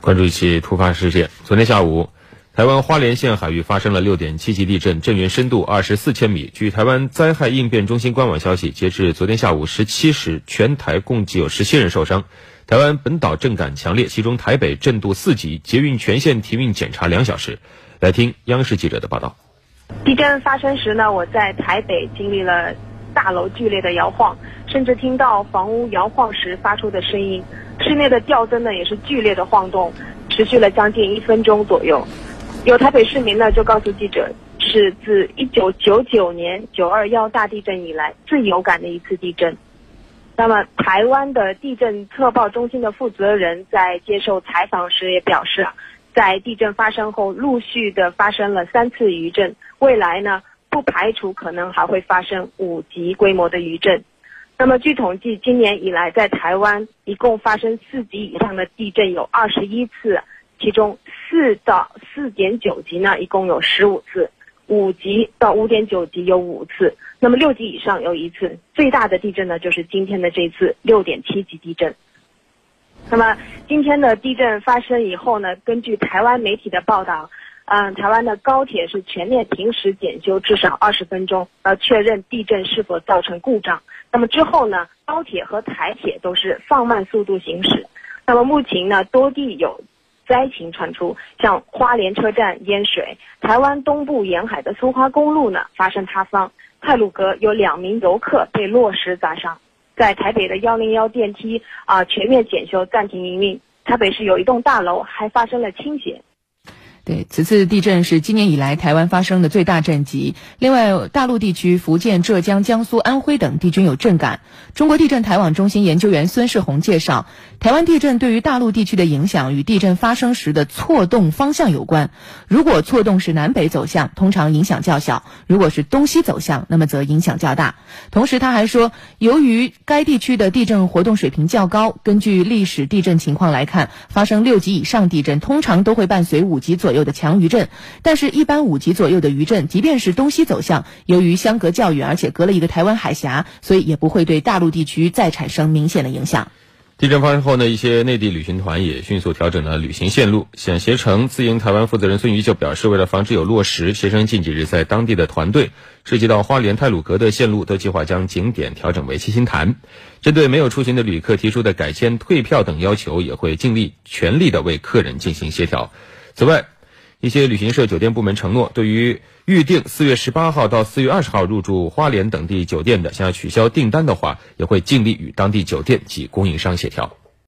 关注一起突发事件。昨天下午，台湾花莲县海域发生了六点七级地震，震源深度二十四千米。据台湾灾害应变中心官网消息，截至昨天下午十七时，全台共计有十七人受伤。台湾本岛震感强烈，其中台北震度四级，捷运全线停运检查两小时。来听央视记者的报道。地震发生时呢，我在台北经历了大楼剧烈的摇晃，甚至听到房屋摇晃时发出的声音。室内的吊灯呢也是剧烈的晃动，持续了将近一分钟左右。有台北市民呢就告诉记者，是自一九九九年九二幺大地震以来最有感的一次地震。那么，台湾的地震测报中心的负责人在接受采访时也表示啊，在地震发生后陆续的发生了三次余震，未来呢不排除可能还会发生五级规模的余震。那么，据统计，今年以来在台湾一共发生四级以上的地震有二十一次，其中四到四点九级呢，一共有十五次；五级到五点九级有五次，那么六级以上有一次。最大的地震呢，就是今天的这次六点七级地震。那么，今天的地震发生以后呢，根据台湾媒体的报道。嗯，台湾的高铁是全面停驶检修至少二十分钟，要确认地震是否造成故障。那么之后呢，高铁和台铁都是放慢速度行驶。那么目前呢，多地有灾情传出，像花莲车站淹水，台湾东部沿海的苏花公路呢发生塌方，泰鲁阁有两名游客被落石砸伤。在台北的幺零幺电梯啊全面检修暂停营运，台北市有一栋大楼还发生了倾斜。对，此次地震是今年以来台湾发生的最大震级。另外，大陆地区福建、浙江、江苏、安徽等地均有震感。中国地震台网中心研究员孙世红介绍，台湾地震对于大陆地区的影响与地震发生时的错动方向有关。如果错动是南北走向，通常影响较小；如果是东西走向，那么则影响较大。同时，他还说，由于该地区的地震活动水平较高，根据历史地震情况来看，发生六级以上地震通常都会伴随五级左右。有的强余震，但是，一般五级左右的余震，即便是东西走向，由于相隔较远，而且隔了一个台湾海峡，所以也不会对大陆地区再产生明显的影响。地震发生后呢，一些内地旅行团也迅速调整了旅行线路。险携程自营台湾负责人孙瑜就表示，为了防止有落石，携程近几日在当地的团队涉及到花莲泰鲁阁的线路，都计划将景点调整为七星潭。针对没有出行的旅客提出的改签、退票等要求，也会尽力全力的为客人进行协调。此外，一些旅行社酒店部门承诺，对于预定四月十八号到四月二十号入住花莲等地酒店的，想要取消订单的话，也会尽力与当地酒店及供应商协调。